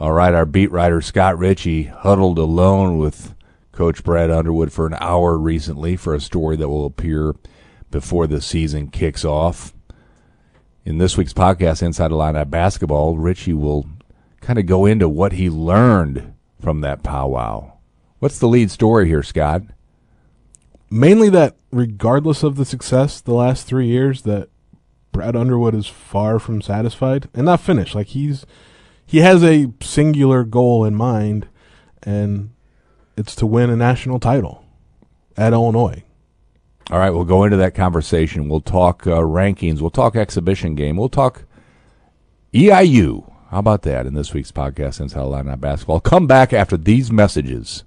All right, our beat writer Scott Ritchie huddled alone with Coach Brad Underwood for an hour recently for a story that will appear before the season kicks off. In this week's podcast, Inside the Illini Basketball, Ritchie will kind of go into what he learned from that powwow. What's the lead story here, Scott? Mainly that, regardless of the success the last three years, that Brad Underwood is far from satisfied and not finished. Like he's he has a singular goal in mind, and it's to win a national title at Illinois. All right, we'll go into that conversation. We'll talk uh, rankings. We'll talk exhibition game. We'll talk EIU. How about that in this week's podcast, Inside Illini Basketball? Come back after these messages.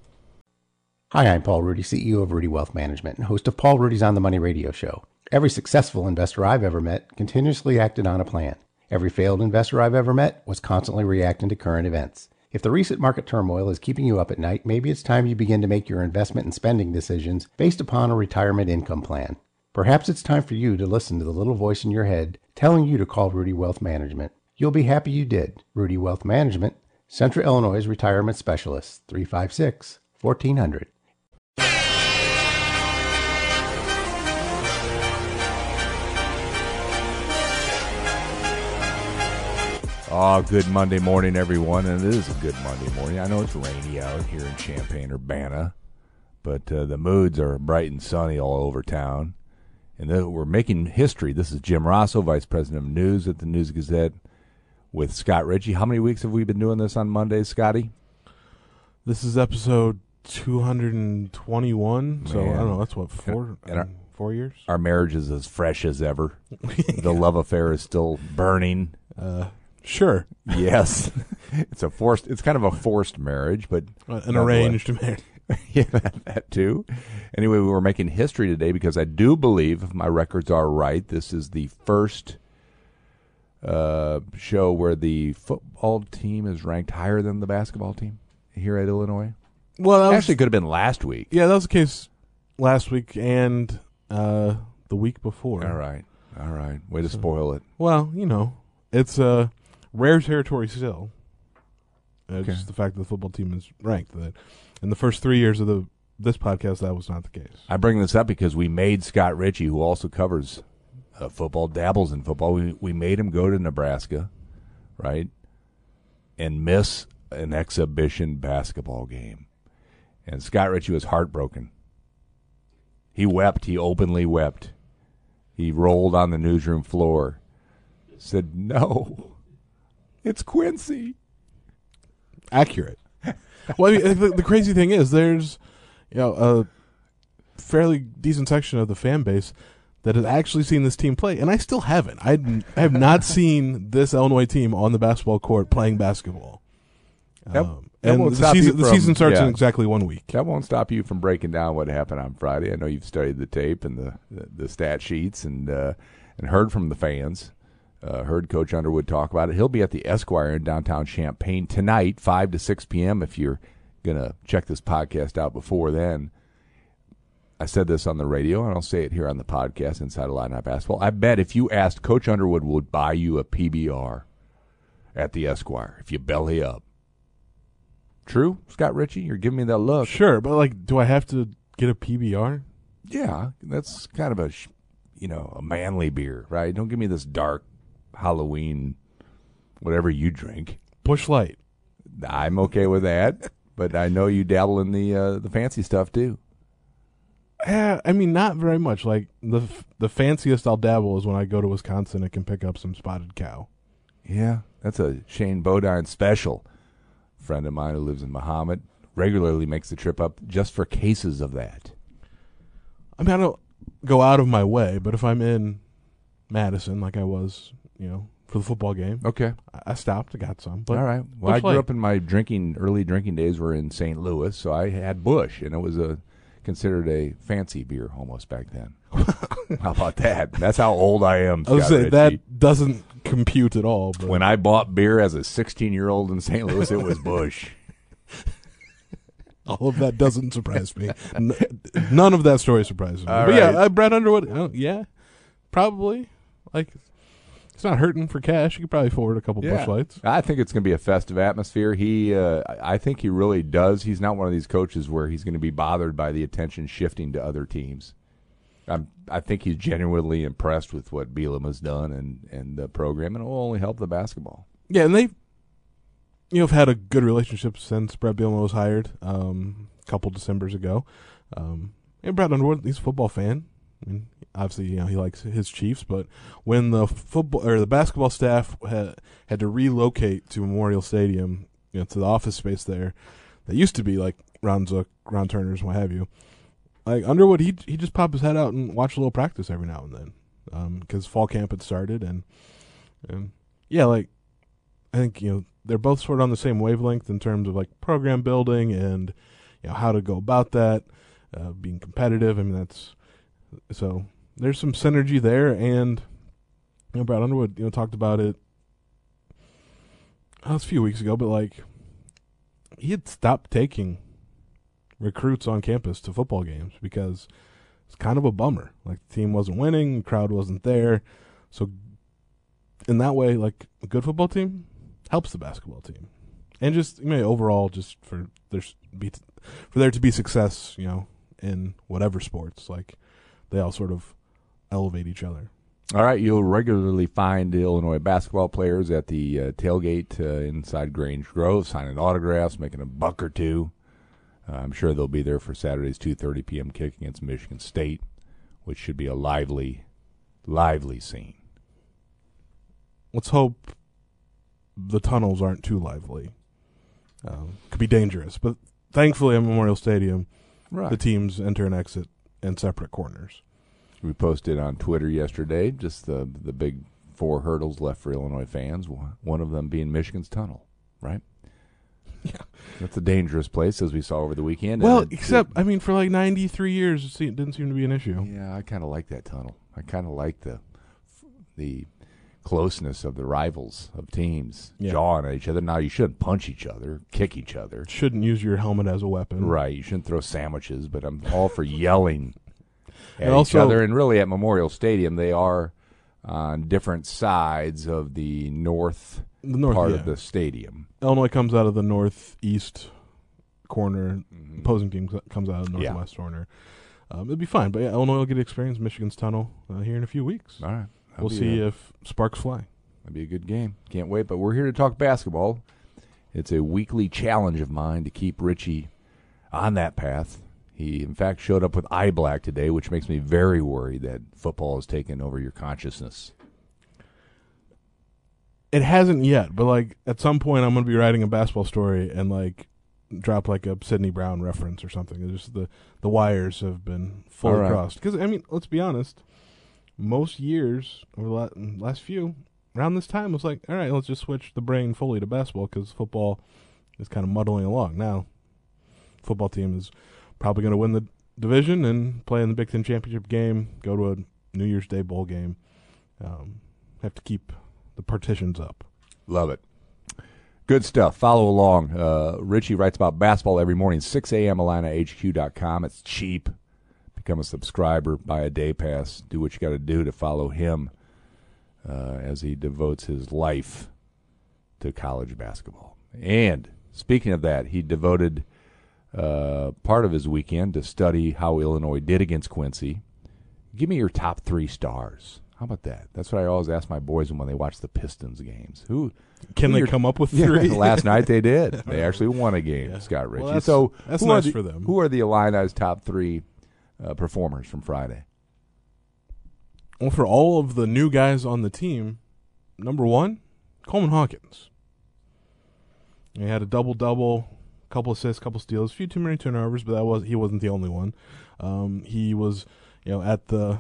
Hi, I'm Paul Rudy, CEO of Rudy Wealth Management and host of Paul Rudy's On the Money radio show. Every successful investor I've ever met continuously acted on a plan. Every failed investor I've ever met was constantly reacting to current events. If the recent market turmoil is keeping you up at night, maybe it's time you begin to make your investment and spending decisions based upon a retirement income plan. Perhaps it's time for you to listen to the little voice in your head telling you to call Rudy Wealth Management. You'll be happy you did. Rudy Wealth Management, Central Illinois Retirement Specialist, 356 1400. Oh, good Monday morning, everyone. And it is a good Monday morning. I know it's rainy out here in Champaign Urbana, but uh, the moods are bright and sunny all over town. And we're making history. This is Jim Rossow, Vice President of News at the News Gazette, with Scott Ritchie. How many weeks have we been doing this on Mondays, Scotty? This is episode 221. So I don't know. That's what four And our- um, four years. Our marriage is as fresh as ever. The love affair is still burning. Uh, sure, Yes, it's a forced. It's kind of a forced marriage, but Uh, an arranged marriage. yeah, that, that too. Anyway, we were making history today because I do believe, if my records are right, this is the first uh, show where the football team is ranked higher than the basketball team here at Illinois. Well, that was, Actually, could have been last week. yeah, that was the case last week and uh, the week before. All right, all right. Way to spoil it. Well, you know, it's uh, rare territory still. Uh, Okay. Just the fact that the football team is ranked. That in the first three years of the this podcast, that was not the case. I bring this up because we made Scott Ritchie, who also covers uh, football, dabbles in football. We we made him go to Nebraska, right, and miss an exhibition basketball game. And Scott Ritchie was heartbroken. He wept. He openly wept. He rolled on the newsroom floor. Said, "No, it's Quincy." Accurate. well, I mean, the, the crazy thing is, there's you know a fairly decent section of the fan base that has actually seen this team play, and I still haven't. I, I have not seen this Illinois team on the basketball court playing basketball. That- Um, that and won't the stop you season, the season starts yeah. in exactly one week. That won't stop you from breaking down what happened on Friday. I know you've studied the tape and the the, the stat sheets and uh, and heard from the fans. Uh, heard Coach Underwood talk about it. He'll be at the Esquire in downtown Champaign tonight, five to six p.m. If you're gonna check this podcast out before then, I said this on the radio and I'll say it here on the podcast inside of Line Up Basketball. I bet if you asked Coach Underwood would buy you a PBR at the Esquire if you belly up. True, Scott Ritchie, you're giving me that look. Sure, but like, do I have to get a PBR? Yeah, that's kind of a, you know, a manly beer, right? Don't give me this dark Halloween, whatever you drink. Busch Light. I'm okay with that, but I know you dabble in the uh, the fancy stuff too. Yeah, I mean, not very much. Like the f- the fanciest I'll dabble is when I go to Wisconsin and can pick up some spotted cow. Yeah, that's a Shane Bodine special. Friend of mine who lives in Mahomet regularly makes the trip up just for cases of that. I mean, I don't go out of my way, but if I'm in Madison, like I was, you know, for the football game, Okay, I, stopped. I got some. But all right. Well, I grew Light. up in my drinking early drinking days were in St. Louis, so I had Busch, and it was a considered a fancy beer almost back then. how about that? That's how old I am. I was Scott saying Ritchie. that doesn't compute at all. But when I bought beer as a 16 year old in St. Louis, it was Busch. all of that doesn't surprise me. N- none of that story surprises me. All but yeah, right. uh, Brad Underwood. uh, yeah, probably like It's not hurting for cash. You could probably afford a couple Yeah. Busch Lights. I think it's going to be a festive atmosphere. He, uh, I I think he really does. He's not one of these coaches where he's going to be bothered by the attention shifting to other teams. I'm, I think he's genuinely impressed with what Bielema has done and, and the program, and it will only help the basketball. Yeah, and they, you know, have had a good relationship since Bret Bielema was hired um, a couple December's ago. Um, and Brad Underwood, he's a football fan. Mean, obviously, you know, he likes his Chiefs, but when the football or the basketball staff had had to relocate to Memorial Stadium, you know, to the office space there, that used to be like Ron Zook, Ron Turner's, what have you. Like Underwood, he he just pop his head out and watch a little practice every now and then, because fall camp had started, and and yeah, like I think you know they're both sort of on the same wavelength in terms of like program building and you know how to go about that, uh, being competitive. I mean that's so there's some synergy there, and you know Brad Underwood you know talked about it. Oh, it was a few weeks ago, but like he had stopped taking recruits on campus to football games because it's kind of a bummer. Like the team wasn't winning, the crowd wasn't there, so in that way, like a good football team helps the basketball team, and just you know overall, just for there's be for there to be success, you know, in whatever sports, like they all sort of elevate each other. All right, you'll regularly find Illinois basketball players at the uh, tailgate uh, inside Grange Grove, signing autographs, making a buck or two. Uh, I'm sure they'll be there for Saturday's 2:30 p.m. kick against Michigan State, which should be a lively, lively scene. Let's hope the tunnels aren't too lively. Um, could be dangerous, but thankfully at Memorial Stadium, Right. the teams enter and exit in separate corners. We posted on Twitter yesterday just the the big four hurdles left for Illinois fans. One of them being Michigan's tunnel, right? Yeah. That's a dangerous place, as we saw over the weekend. Well, it- except I mean, for like ninety three years, it didn't seem to be an issue. yeah, I kind of like that tunnel. I kind of like the the closeness of the rivals of teams Yeah. jawing at each other. Now you shouldn't punch each other, kick each other. Shouldn't use your helmet as a weapon. Right. You shouldn't throw sandwiches, but I'm all for yelling at And each other. And really, at Memorial Stadium, they are on different sides of the north, The north part yeah. of the stadium. Illinois comes out of the northeast corner. Mhm. Opposing team comes out of the Yeah. northwest corner. Um, it'd be fine, but yeah, Illinois will get to experience Michigan's tunnel uh, here in a few weeks. All right. That'll we'll see A, if sparks fly. That'd be a good game. Can't wait. But we're here to talk basketball. It's a weekly challenge of mine to keep Ritchie on that path. He, in fact, showed up with eye black today, which makes me very worried that football has taken over your consciousness. It hasn't yet, but like at some point, I'm going to be writing a basketball story and like drop like a Sydney Brown reference or something. It's just the the wires have been fully right. crossed. Because I mean, let's be honest. Most years over the last few around this time was like, all right, let's just switch the brain fully to basketball because football is kind of muddling along now. Football team is probably going to win the division and play in the Big Ten championship game. Go to a New Year's Day bowl game. Um, have to keep the partitions up. Love it. Good stuff. Follow along. Uh, Ritchie writes about basketball every morning, 6 a.m. IlliniHQ.com. It's cheap. Become a subscriber, buy a day pass, do what you got to do to follow him uh, as he devotes his life to college basketball. And speaking of that, he devoted uh, part of his weekend to study how Illinois did against Quincy. Give me your top three stars. How about that? That's what I always ask my boys when they watch the Pistons games. Who Can Who they your- come up with yeah, three? last night they did. They actually won a game, Yeah. Scott Well, Ritchie. that's- so that's are nice the- for them. Who are the Illini's top three uh, performers from Friday? Well, for all of the new guys on the team, number one, Coleman Hawkins. He had a double double, couple assists, couple steals, a few too many turnovers, but that was he wasn't the only one. Um, he was, you know, at the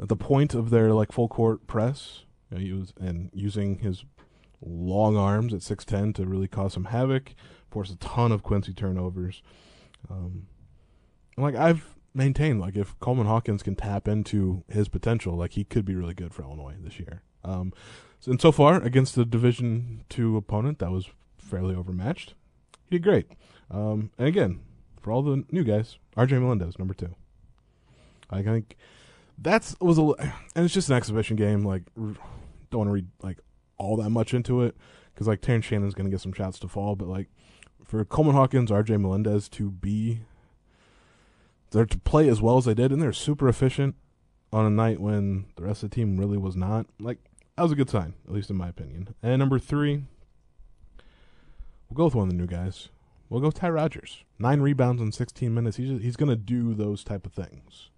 at the point of their like full court press. You know, he was and using his long arms at six ten to really cause some havoc, force a ton of Quincy turnovers. Um, like I've maintained, like if Coleman Hawkins can tap into his potential, like he could be really good for Illinois this year. Um, and so far against the Division two opponent that was fairly overmatched, he did great. Um, and again, for all the new guys, R.J. Melendez, number two. I think that's was a and it's just an exhibition game. Like, don't want to read like all that much into it because like Terrence Shannon's going to get some shots to fall, but like for Coleman Hawkins, R.J. Melendez to be there to play as well as they did, and they're super efficient on a night when the rest of the team really was not. Like that was a good sign, at least in my opinion. And number three, we'll go with one of the new guys. We'll go with Ty Rodgers. Nine rebounds in 16 minutes. He's he's to do those type of things.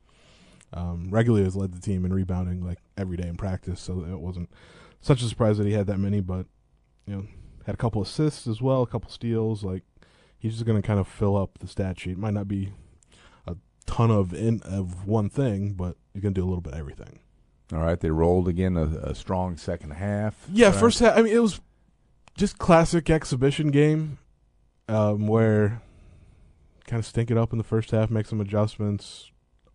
Um, regularly has led the team in rebounding like every day in practice, so it wasn't such a surprise that he had that many. But you know, had a couple assists as well, a couple steals. Like he's just to kind of fill up the stat sheet. Might not be ton of in of one thing, but you can do a little bit of everything. All right, they rolled again a, a strong second half. Yeah, right. first half. I mean, it was just classic exhibition game, um, where kind of stink it up in the first half, make some adjustments,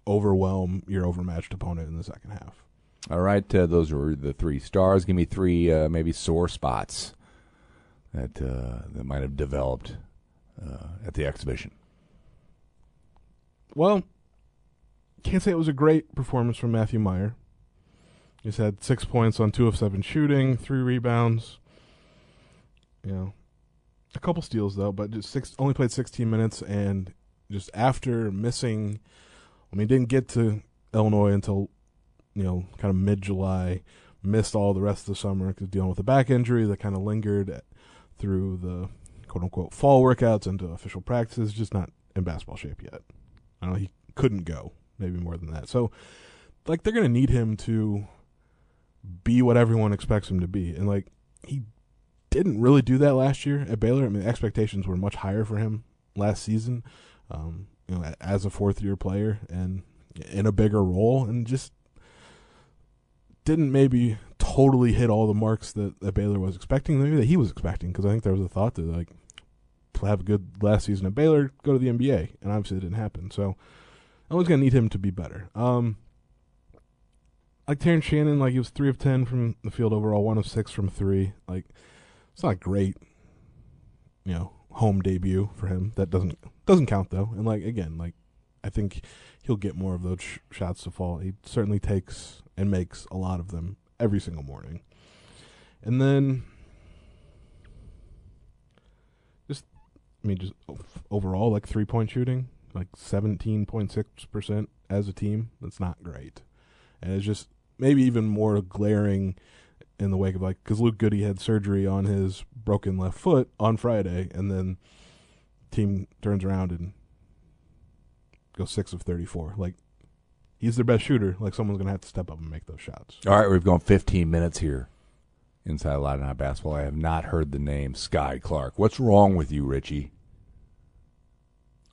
overwhelm your overmatched opponent in the second half. All right, uh, those were the three stars. Give me three uh, maybe sore spots that uh, that might have developed uh, at the exhibition. Well, can't say it was a great performance from Matthew Mayer. He's had six points on two of seven shooting, three rebounds. You know, a couple steals though, but just six. Only played 16 minutes, and just after missing, I mean, didn't get to Illinois until you know, kind of mid July. Missed all the rest of the summer because dealing with a back injury that kind of lingered through the quote unquote fall workouts into official practices. Just not in basketball shape yet. Know. He couldn't go. Maybe more than that. So, like, they're going to need him to be what everyone expects him to be. And, like, he didn't really do that last year at Baylor. I mean, expectations were much higher for him last season, um, you know, as a fourth year player and in a bigger role, and just didn't maybe totally hit all the marks that, that Baylor was expecting, maybe that he was expecting, because I think there was a thought that, like, have a good last season at Baylor, go to the NBA, and obviously it didn't happen. So I was gonna need him to be better. Um, like Terrence Shannon, like he was three of ten from the field overall, one of six from three. Like it's not great, you know, home debut for him. That doesn't doesn't count though. And like again, like I think he'll get more of those sh- shots to fall. He certainly takes and makes a lot of them every single morning. And then I mean just overall like three point shooting, like 17.6% as a team. That's not great. And it's just maybe even more glaring in the wake of like cuz Luke Goode had surgery on his broken left foot on Friday and then team turns around and goes 6 of 34. Like he's their best shooter. Like someone's going to have to step up and make those shots. All right, we've gone 15 minutes here inside Loud Night Basketball. I have not heard the name Sky Clark. What's wrong with you, Ritchie?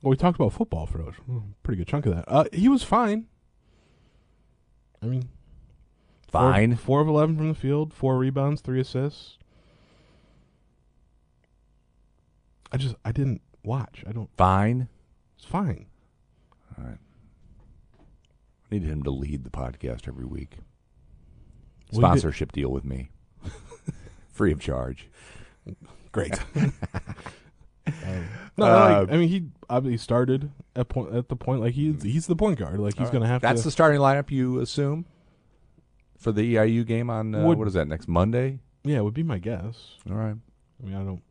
Well, we talked about football for a pretty good chunk of that. Uh, he was fine. I mean, Fine. Four, of eleven from the field, four rebounds, three assists. I just I didn't watch. I don't. Fine. It's fine. All right. I need him to lead the podcast every week. Well, Sponsorship deal with me. Free of charge. Great. Um, no, Uh, like, I mean he obviously started at point at the point like he's he's the point guard. Like he's All right. gonna have That's to. the starting lineup you assume for the EIU game on uh, Would- what is that next Monday? yeah, would be my guess. All right. I mean I don't.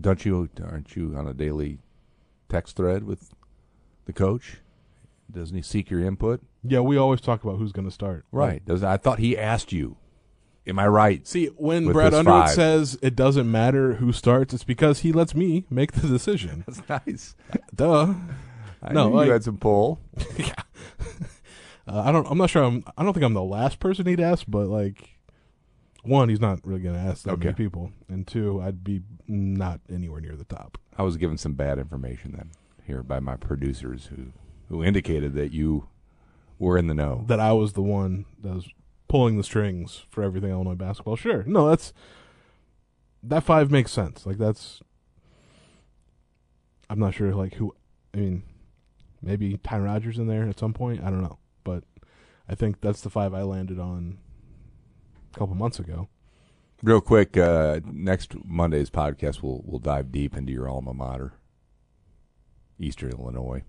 Don't you aren't you on a daily text thread with the coach? Doesn't he seek your input? Yeah, we always talk about who's gonna start. Right. Does I thought he asked you. Am I right? See, when with Brad this Underwood five. says it doesn't matter who starts, it's because he lets me make the decision. That's nice. Duh. I No, knew like- you had some pull. Uh, I don't. I'm not sure. I'm. I don't think I'm the last person he'd ask, but like, one, he's not really going to ask that many people, and two, I'd be not anywhere near the top. I was given some bad information then here by my producers who who indicated that you were in the know. That I was the one that was pulling the strings for everything Illinois basketball. Sure, no, that's that five makes sense. Like that's. I'm not sure. Like who? I mean, maybe Ty Rodgers in there at some point. I don't know, but I think that's the five I landed on a couple months ago. Real quick, uh, next Monday's podcast we'll we'll dive deep into your alma mater, Eastern Illinois.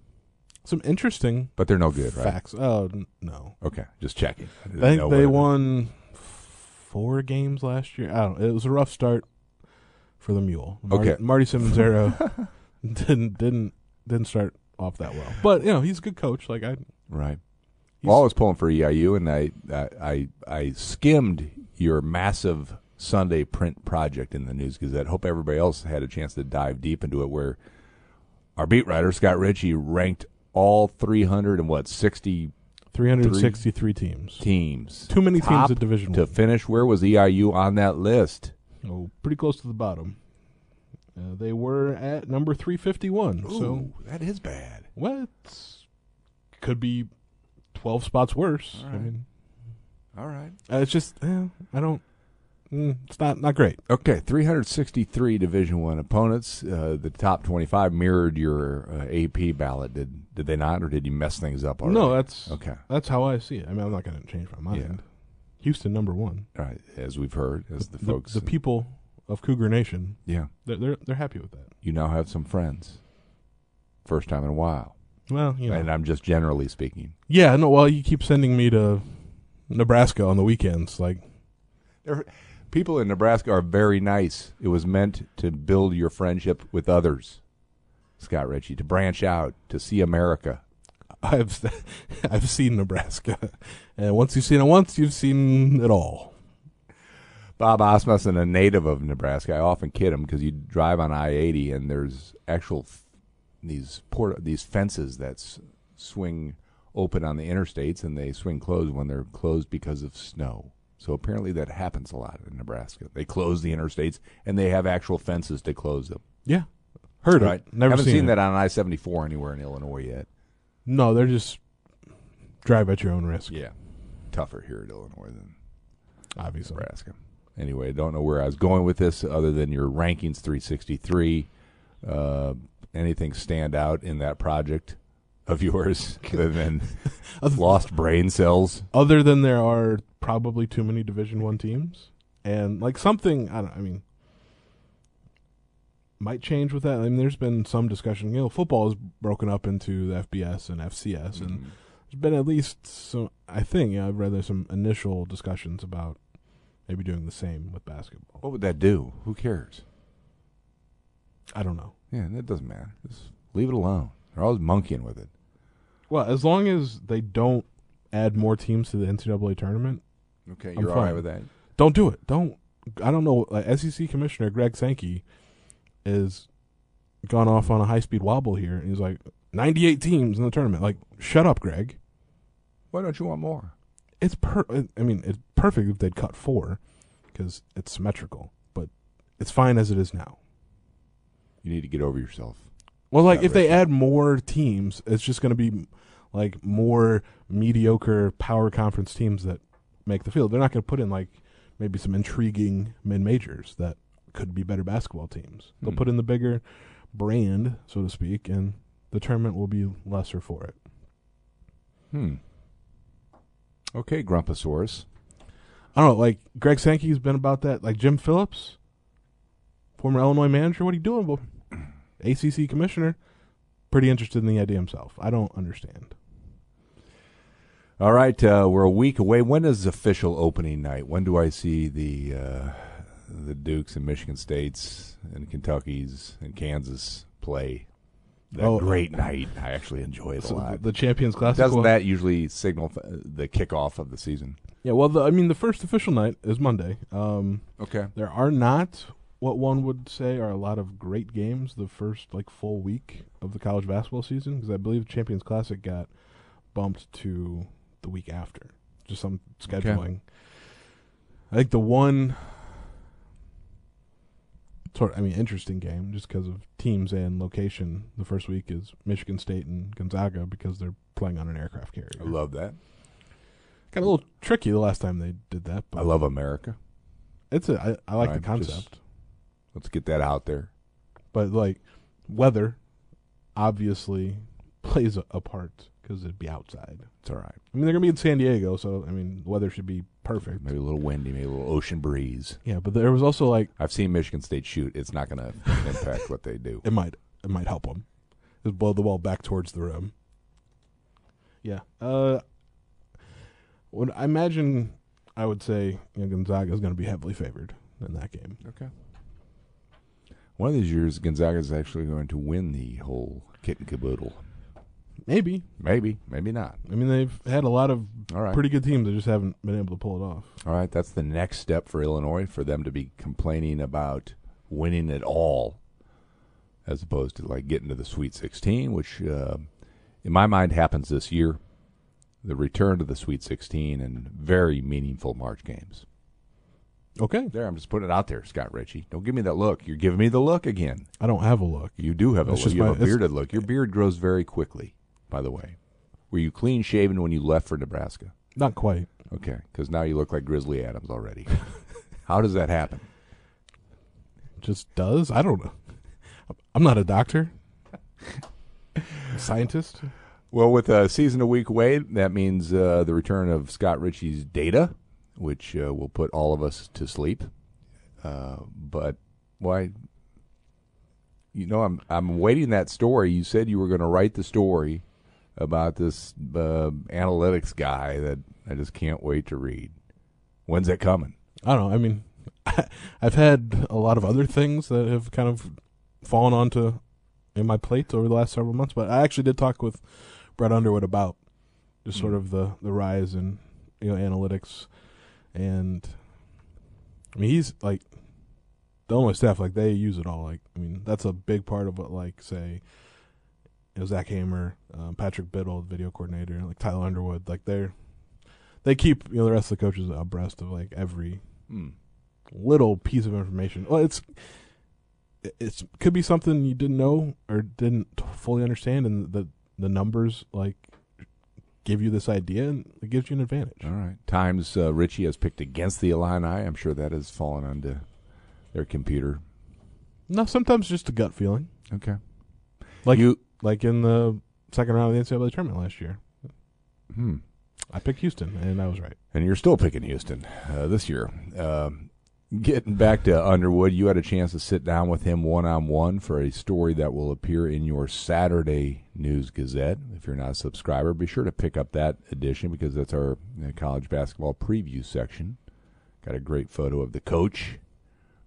Some interesting but they're no good, right? facts. Oh n- no, Okay, just checking. I didn't I think they whether- won four games last year. I don't. It was a rough start for the Mule. Marty, Okay. Marty Simmons era didn't didn't didn't start off that well, but you know he's a good coach. Like I, Right. Well, I was pulling for EIU, and I, I I I skimmed your massive Sunday print project in the News Gazette. Hope everybody else had a chance to dive deep into it. Where our beat writer Scott Ritchie ranked all 300 and what 60 363 teams. teams. Too many Top teams at Division to One. finish. Where was EIU on that list? Oh, pretty close to the bottom. Uh, they were at number 351. So that is bad. well, it's could be 12 spots worse. I mean, All right. uh, it's just eh, I don't. Mm, it's not not great. Okay, 363 Division One opponents. Uh, the top 25 mirrored your uh, AP ballot. Did did they not, or did you mess things up already? No, that's okay. that's how I see it. I mean, I'm not going to change my mind. Yeah. Houston number one. All right, as we've heard, as the, The, folks, the people of Cougar Nation, yeah, they're, they're they're happy with that. you now have some friends. First time in a while, Well, you know, and I'm just generally speaking. yeah. No, well, you keep sending me to Nebraska on the weekends. Like, There, people in Nebraska are very nice. It was meant to build your friendship with others, Scott Ritchie, to branch out, to see America. I've I've seen Nebraska, and once you've seen it once, you've seen it all. Bob Asmussen, a native of Nebraska, I often kid him because you drive on I eighty and there's actual f- these port these fences that s- swing open on the interstates and they swing closed when they're closed because of snow. So apparently that happens a lot in Nebraska. They close the interstates and they have actual fences to close them. Yeah, heard right? it. Never Haven't seen, seen, that on I seventy four anywhere in Illinois yet. No, they're just drive at your own risk. Yeah, tougher here in Illinois than obviously. Nebraska. Anyway, I don't know where I was going with this other than your rankings 363. Uh, anything stand out in that project of yours other than lost brain cells? Other than there are probably too many Division One teams, and like something I don't. I mean, might change with that. I mean, there's been some discussion. You know, football is broken up into the FBS and FCS, and Mhm. there's been at least some. I think yeah, I've read there's some initial discussions about maybe doing the same with basketball. What would that do? Who cares? I don't know. Yeah, that doesn't matter. Just leave it alone. They're always monkeying with it. Well, as long as they don't add more teams to the NCAA tournament, Okay, I'm you're all right fine. with that. don't do it. Don't. I don't know. Like SEC Commissioner Greg Sankey is gone off on a high speed wobble here, and he's like 98 teams in the tournament. Like, shut up, Greg. Why don't you want more? It's per. I mean, it's perfect if they'd cut four because it's symmetrical, but it's fine as it is now. You need to get over yourself. Well, like if they add more teams, it's just going to be like more mediocre power conference teams that make the field. They're not going to put in like maybe some intriguing mid majors that could be better basketball teams. They'll Hmm. put in the bigger brand, so to speak, and the tournament will be lesser for it. Hmm. Okay, Grumposaurus. I don't know. Like Greg Sankey's been about that. Like Jim Phillips, former Illinois manager, what are you doing? ACC commissioner, pretty interested in the idea himself. I don't understand. All right, uh, we're a week away. When is official opening night? When do I see the uh, the Dukes and Michigan States and Kentuckies and Kansas play? That Oh, great night. I actually enjoy it a lot. the Champions Classic. Doesn't well- that usually signal the kickoff of the season? Yeah, well, the, I mean, the first official night is Monday. Um, Okay. there are not what one would say are a lot of great games the first like full week of the college basketball season because I believe Champions Classic got bumped to the week after, just some scheduling. I think the one sort of, I mean, interesting game just because of teams and location. The first week is Michigan State and Gonzaga because they're playing on an aircraft carrier. I love that. Got a little tricky the last time they did that, but I love America. it's a I, I like the Right, just- concept, Let's get that out there. but like weather obviously plays a, a part because it'd be outside. It's all right. I mean, they're gonna be in San Diego, so I mean, weather should be perfect. Maybe a little windy, maybe a little ocean breeze. Yeah, but there was also like I've seen Michigan State shoot. It's not going to impact what they do. it might it might help them. Just blow the ball back towards the rim. Yeah. Uh, I imagine, I would say you know, Gonzaga is going to be heavily favored in that game. Okay. One of these years, Gonzaga is actually going to win the whole kit and caboodle. Maybe. Maybe, maybe not. I mean, they've had a lot of All right. pretty good teams. They just haven't been able to pull it off. All right, that's the next step for Illinois for them to be complaining about winning it all, as opposed to like getting to the Sweet 16, which uh, in my mind happens this year. The return to the Sweet 16 and very meaningful March games. Okay. There, I'm just putting it out there, Scott Ritchie. Don't give me that look. You're giving me the look again. I don't have a look. You do have a look. You have a bearded look. Your beard grows very quickly, by the way. Were you clean shaven when you left for Nebraska? Not quite. Okay, because now you look like Grizzly Adams already. How does that happen? Just does. I don't know. I'm not a doctor. Scientist. Well, with a season a week away, that means uh, the return of Scott Ritchie's data, which uh, will put all of us to sleep. Uh, but why? You know, I'm I'm waiting that story. You said you were going to write the story about this uh, analytics guy that I just can't wait to read. When's that coming? I don't know. I mean, I've had a lot of other things that have kind of fallen onto in my plate over the last several months. But I actually did talk with Brad Underwood about just sort Mm. of the the rise in you know analytics, and I mean he's like the only staff like they use it all. Like I mean that's a big part of what like say. You know, Zach Hamer, um, Patrick Biddle, the video coordinator, like Tyler Underwood, like they're they keep you know the rest of the coaches abreast of like every Hmm. little piece of information. Well, it's it's could be something you didn't know or didn't fully understand, and the the numbers like give you this idea, and it gives you an advantage. All right. Times uh, Ritchie has picked against the Illini. I'm sure that has fallen onto their computer. No, sometimes just a gut feeling, Okay. like you. like in the second round of the NCAA tournament last year. Hmm. I picked Houston, and I was right. And you're still picking Houston uh, this year. Um, getting back to Underwood, you had a chance to sit down with him one on one for a story that will appear in your Saturday News Gazette. If you're not a subscriber, be sure to pick up that edition because that's our uh, college basketball preview section. Got a great photo of the coach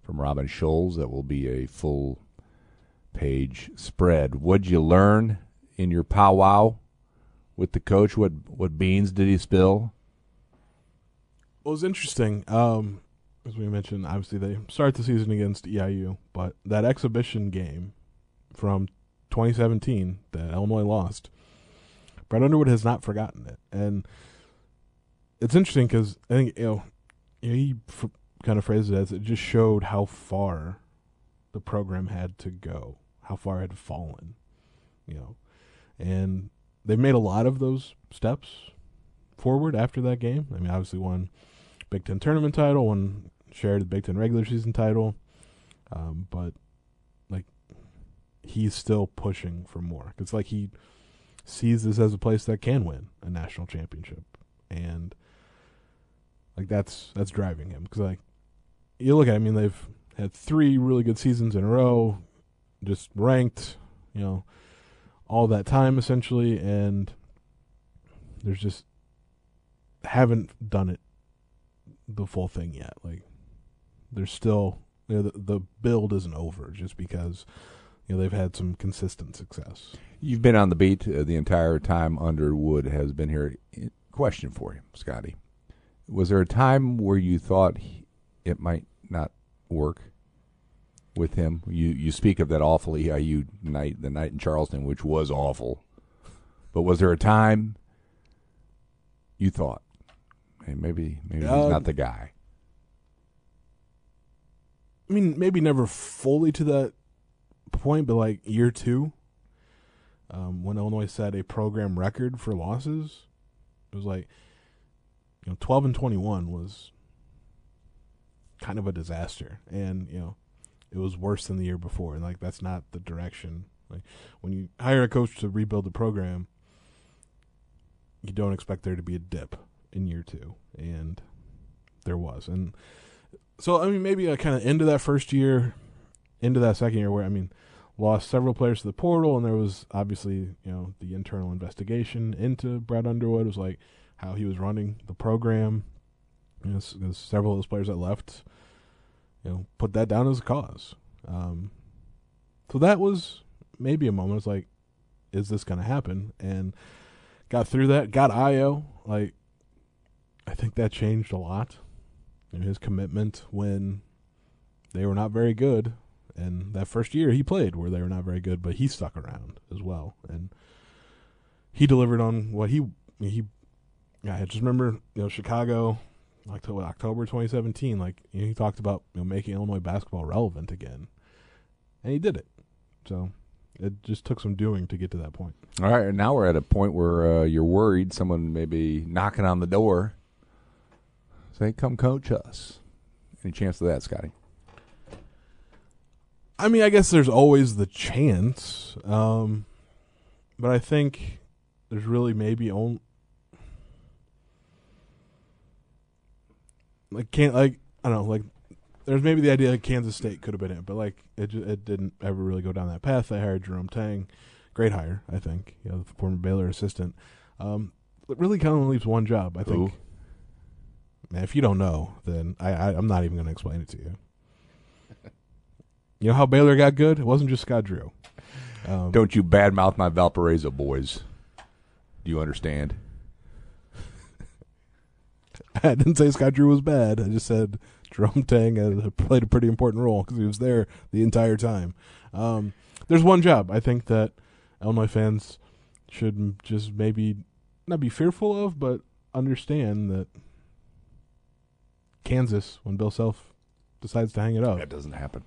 from Robin Scholz that will be a full page spread. What'd you learn in your powwow with the coach? What what beans did he spill? Well, it was interesting. Um, as we mentioned, obviously they start the season against EIU, but that exhibition game from 2017 that Illinois lost, Brad Underwood has not forgotten it, and it's interesting because I think you know, he f- kind of phrased it as it just showed how far the program had to go, how far it had fallen, you know, and they've made a lot of those steps forward after that game. I mean, obviously won Big Ten tournament title, won shared the Big Ten regular season title, um, but like he's still pushing for more. It's like he sees this as a place that can win a national championship, and like that's that's driving him because like you look at, I mean, they've had three really good seasons in a row, just ranked, you know, all that time essentially, and there's just haven't done it the full thing yet. Like there's still you know the, the build isn't over just because you know they've had some consistent success. You've been on the beat uh, the entire time Underwood has been here. Question for you, Scotty. Was there a time where you thought he, it might not work with him? You you speak of that awful EIU night, the night in Charleston, which was awful. But was there a time you thought, hey, maybe maybe he's Uh, not the guy? I mean, maybe never fully to that point, but like year two, um, when Illinois set a program record for losses, it was like you know twelve and twenty one was kind of a disaster, and you know it was worse than the year before, and like that's not the direction. Like when you hire a coach to rebuild the program, you don't expect there to be a dip in year two, and there was, and so I mean maybe I kind of into that first year, into that second year where I mean lost several players to the portal, and there was obviously you know the internal investigation into Brad Underwood. Was like how he was running the program. You know, there's several of those players that left, you know, put that down as a cause. Um, so that was maybe a moment. It's like, is this going to happen? And got through that. Got Io. Like, I think that changed a lot. Know, his commitment when they were not very good, and that first year he played where they were not very good, but he stuck around as well, and he delivered on what he he. I just remember you know Chicago, October October 2017. Like you know, he talked about you know making Illinois basketball relevant again, and he did it. So it just took some doing to get to that point. All right, and now we're at a point where uh, you're worried someone may be knocking on the door. Say, come coach us. Any chance of that, Scotty? I mean, I guess there's always the chance, um, but I think there's really maybe only like can't like I don't know like there's maybe the idea that Kansas State could have been it, but like it it didn't ever really go down that path. They hired Jerome Tang, great hire, I think. You know, the former Baylor assistant. Um, it really kind of leaves one job, I think. Man, if you don't know, then I, I I'm not even going to explain it to you. You know how Baylor got good? It wasn't just Scott Drew. Um, Don't you badmouth my Valparaiso boys. Do you understand? I didn't say Scott Drew was bad. I just said Jerome Tang had played a pretty important role because he was there the entire time. Um, there's one job I think that Illinois fans should just maybe not be fearful of, but understand that Kansas, when Bill Self decides to hang it up, That doesn't happen.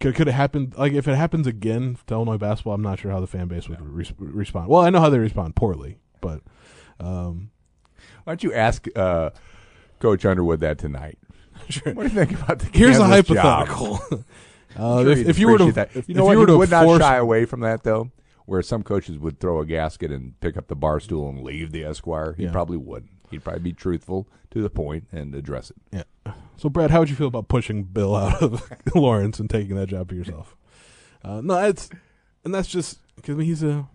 could could it happen? Like if it happens again to Illinois basketball, I'm not sure how the fan base would res- respond. Well, I know how they respond poorly, but um, Why don't you ask uh, Coach Underwood that tonight? sure. What do you think about the Here's a Kansas hypothetical. uh, Sure if, if you were to, that. if, you know what, you were he to would not force, shy away from that though. Where some coaches would throw a gasket and pick up the bar stool and leave the Esquire, he Yeah. probably wouldn't. He'd probably be truthful to the point and address it. yeah. So, Brad, how would you feel about pushing Bill out of Lawrence and taking that job for yourself? Uh, no, it's and that's just because he's a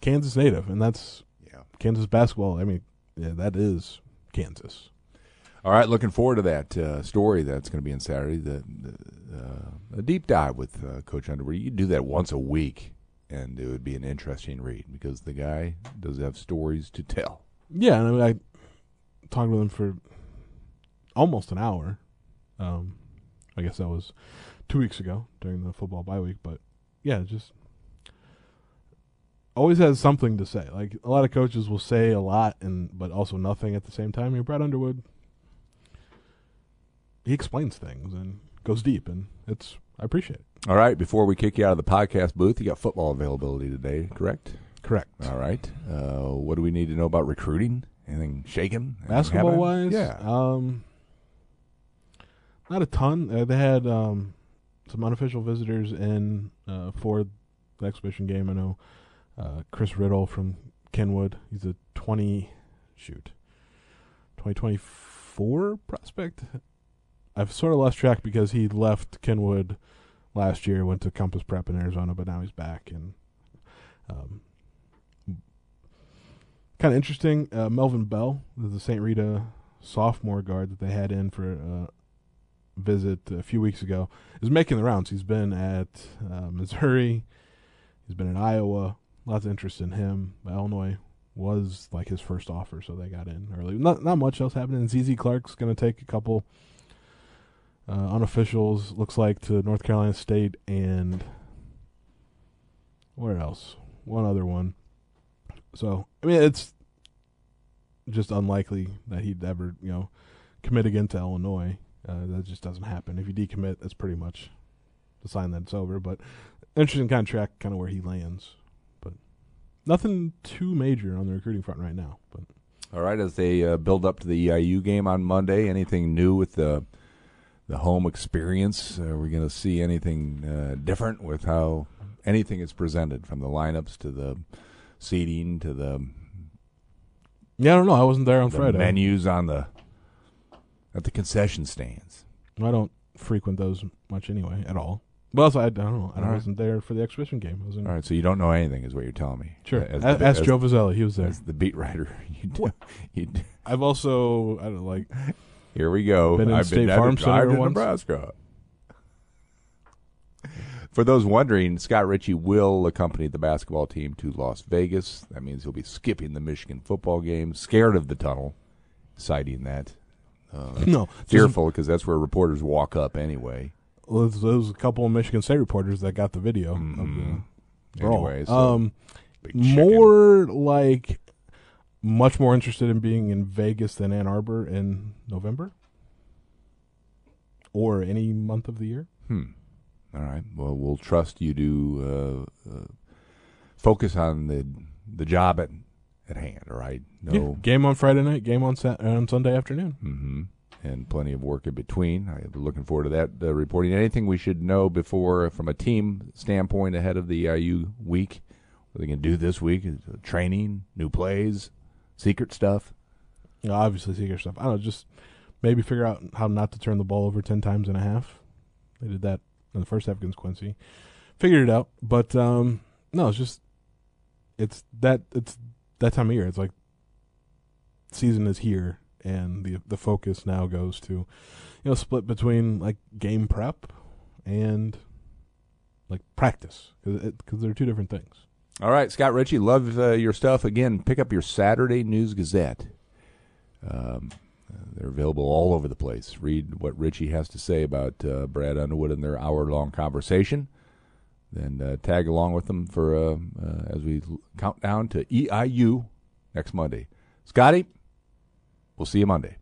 Kansas native, and that's Yeah. Kansas basketball. I mean, yeah, that is Kansas. All right, looking forward to that uh, story that's going to be on Saturday. The, the uh, a deep dive with uh, Coach Underwood. You do that once a week, and it would be an interesting read because the guy does have stories to tell. Yeah, and I, I talked with him for almost an hour. Um, I guess that was two weeks ago during the football bye week. But yeah, just always has something to say. Like a lot of coaches will say a lot and but also nothing at the same time. Here, Brad Underwood, he explains things and goes deep, and it's I appreciate it. All right, before we kick you out of the podcast booth, you got football availability today, correct? Correct. All right. Uh, what do we need to know about recruiting? Anything shaking? Anything Basketball happening? wise, Yeah. um, not a ton. Uh, they had um, some unofficial visitors in uh, for the exhibition game. I know uh, Chris Riddle from Kenwood. He's a twenty shoot, twenty twenty four prospect. I've sort of lost track because he left Kenwood last year, went to Compass Prep in Arizona, but now he's back and. Um, kind of interesting. Uh, Melvin Bell, the St. Rita sophomore guard that they had in for a visit a few weeks ago, is making the rounds. He's been at uh, Missouri, he's been in Iowa. Lots of interest in him. Illinois was like his first offer, so they got in early. Not not much else happening. ZZ Clark's going to take a couple uh, unofficials. Looks like to North Carolina State and where else? One other one. So I mean, it's just unlikely that he'd ever, you know, commit again to Illinois. Uh, that just doesn't happen. If you decommit, that's pretty much the sign that it's over. But interesting kind of track, kind of where he lands. But nothing too major on the recruiting front right now. But All right, as they uh, build up to the EIU game on Monday, anything new with the the home experience? Are we going to see anything uh, different with how anything is presented, from the lineups to the seating to the, yeah, I don't know. I wasn't there on the Friday. menus on the at the concession stands? I don't frequent those much anyway at all. Well, so I, I don't know. I All right. wasn't there for the exhibition game. I was in. All right, so you don't know anything, is what you're telling me. Sure. As A- the- Ask as- Joe Vozzelli. He was there. As the beat writer, you do. You do. I've also I don't know, like Here we go. Been in I've State been Farm Center to once. Nebraska. For those wondering, Scott Ritchie will accompany the basketball team to Las Vegas. That means he'll be skipping the Michigan football game, scared of the tunnel, citing that. Uh, no fearful because that's where reporters walk up anyway. Well, there's, there was a couple of Michigan State reporters that got the video Mhm. of the brawl. Anyway, so um, more like much more interested in being in Vegas than Ann Arbor in November or any month of the year. Hmm. All right. Well, we'll trust you to uh, uh, focus on the the job at at hand. All right. No. Yeah, game on Friday night, game on Sat- on Sunday afternoon. Mm-hmm. And plenty of work in between. I'm looking forward to that uh, reporting. Anything we should know before, from a team standpoint, ahead of the IU week? What are they can do this week? Is, uh, Training, new plays, secret stuff. Know, obviously, secret stuff. I don't know, just maybe figure out how not to turn the ball over ten times and a half. They did that the first half against Quincy. Figured it out, but um, no, it's just it's that it's that time of year. It's like season is here, and the the focus now goes to you know split between like game prep and like practice because they're two different things. All right, Scott Ritchie, love uh, your stuff. Again, pick up your Saturday News Gazette. Um, they're available all over the place. Read what Ritchie has to say about uh, Brad Underwood and their hour-long conversation. Then uh, tag along with them for uh, uh, as we count down to EIU next Monday. Scotty, we'll see you Monday.